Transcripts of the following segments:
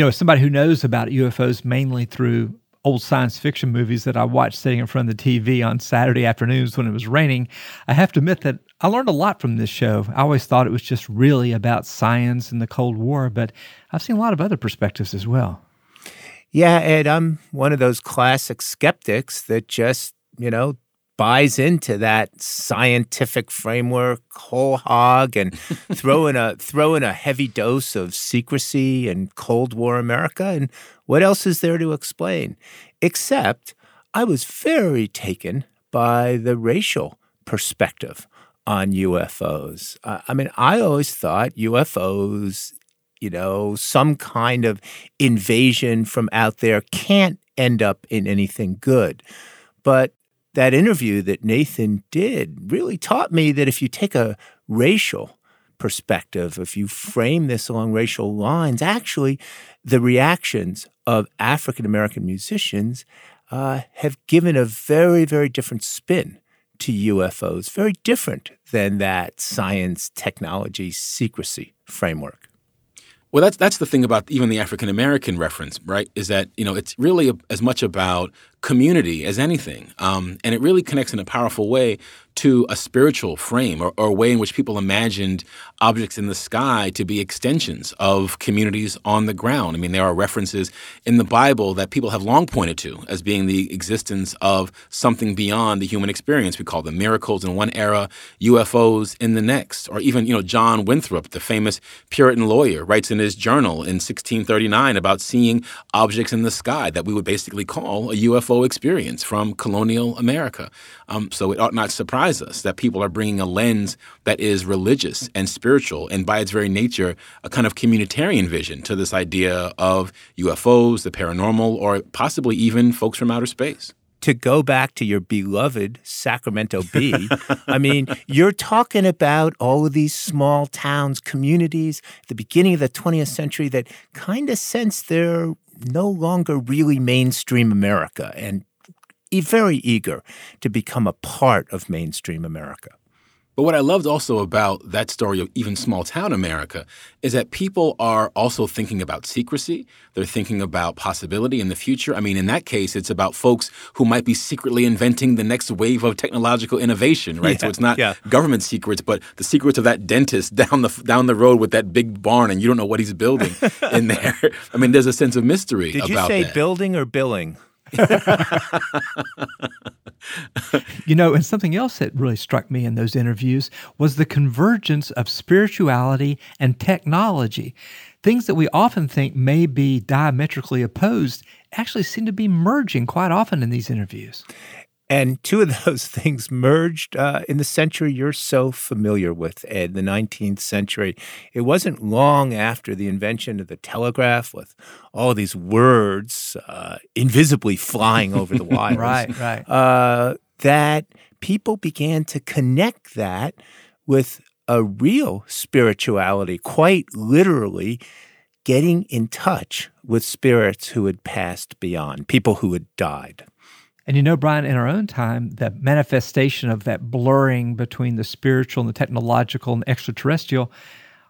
You know, somebody who knows about UFOs mainly through old science fiction movies that I watched sitting in front of the TV on Saturday afternoons when it was raining, I have to admit that I learned a lot from this show. I always thought it was just really about science and the Cold War, but I've seen a lot of other perspectives as well. Yeah, Ed, I'm one of those classic skeptics that just, you know, buys into that scientific framework whole hog and throw in a throw in a heavy dose of secrecy and Cold War America. And what else is there to explain? Except I was very taken by the racial perspective on UFOs. Uh, I mean, I always thought UFOs, you know, some kind of invasion from out there can't end up in anything good. But that interview that Nathan did really taught me that if you take a racial perspective, if you frame this along racial lines, actually, the reactions of African American musicians uh, have given a very, very different spin to UFOs, very different than that science, technology, secrecy framework. Well, that's that's the thing about even the African American reference, right? Is that you know it's really as much about community as anything, um, and it really connects in a powerful way to a spiritual frame or, or, a way in which people imagined objects in the sky to be extensions of communities on the ground. I mean, there are references in the Bible that people have long pointed to as being the existence of something beyond the human experience. We call them miracles in one era, UFOs in the next, or even you know John Winthrop, the famous Puritan lawyer, writes in his journal in 1639 about seeing objects in the sky that we would basically call a UFO experience from colonial America. Um, so it ought not surprise us that people are bringing a lens that is religious and spiritual, and by its very nature, a kind of communitarian vision to this idea of UFOs, the paranormal, or possibly even folks from outer space to go back to your beloved Sacramento Bee, I mean, you're talking about all of these small towns, communities at the beginning of the 20th century that kind of sense they're no longer really mainstream America and very eager to become a part of mainstream America. But what I loved also about that story of even small town America is that people are also thinking about secrecy. They're thinking about possibility in the future. I mean, in that case, it's about folks who might be secretly inventing the next wave of technological innovation, right? Yeah, so it's not yeah. government secrets, but the secrets of that dentist down the down the road with that big barn, and you don't know what he's building in there. I mean, there's a sense of mystery. Did you say that. building or billing? you know, and something else that really struck me in those interviews was the convergence of spirituality and technology. Things that we often think may be diametrically opposed actually seem to be merging quite often in these interviews. And two of those things merged uh, in the century you're so familiar with, Ed, the 19th century. It wasn't long after the invention of the telegraph with all these words uh, invisibly flying over the wires. right, right. Uh, that people began to connect that with a real spirituality, quite literally getting in touch with spirits who had passed beyond, people who had died. And you know, Brian, in our own time, the manifestation of that blurring between the spiritual and the technological and extraterrestrial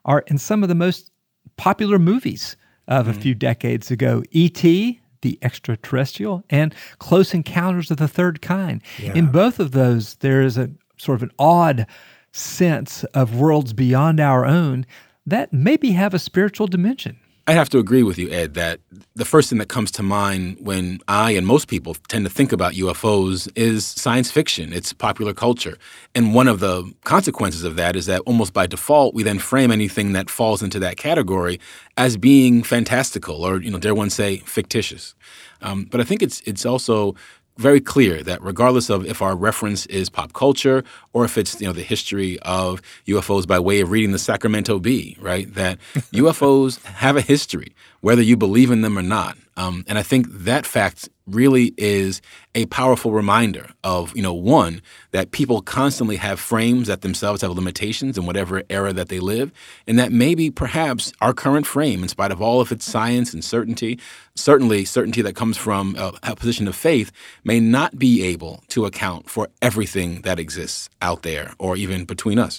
are in some of the most popular movies of mm-hmm. a few decades ago. E.T., the extraterrestrial, and Close Encounters of the Third Kind. Yeah. In both of those, there is a sort of an odd sense of worlds beyond our own that maybe have a spiritual dimension. I have to agree with you, Ed, that the first thing that comes to mind when I and most people tend to think about UFOs is science fiction. It's popular culture. And one of the consequences of that is that almost by default, we then frame anything that falls into that category as being fantastical or, you know, dare one say, fictitious. Um, but I think it's it's also very clear that regardless of if our reference is pop culture or if it's you know the history of UFOs by way of reading the Sacramento Bee, right? That UFOs have a history, whether you believe in them or not. Um, and I think that fact really is a powerful reminder of, you know, one, that people constantly have frames that themselves have limitations in whatever era that they live, and that maybe perhaps our current frame, in spite of all of its science and certainty, certainly certainty that comes from a, a position of faith, may not be able to account for everything that exists out there or even between us.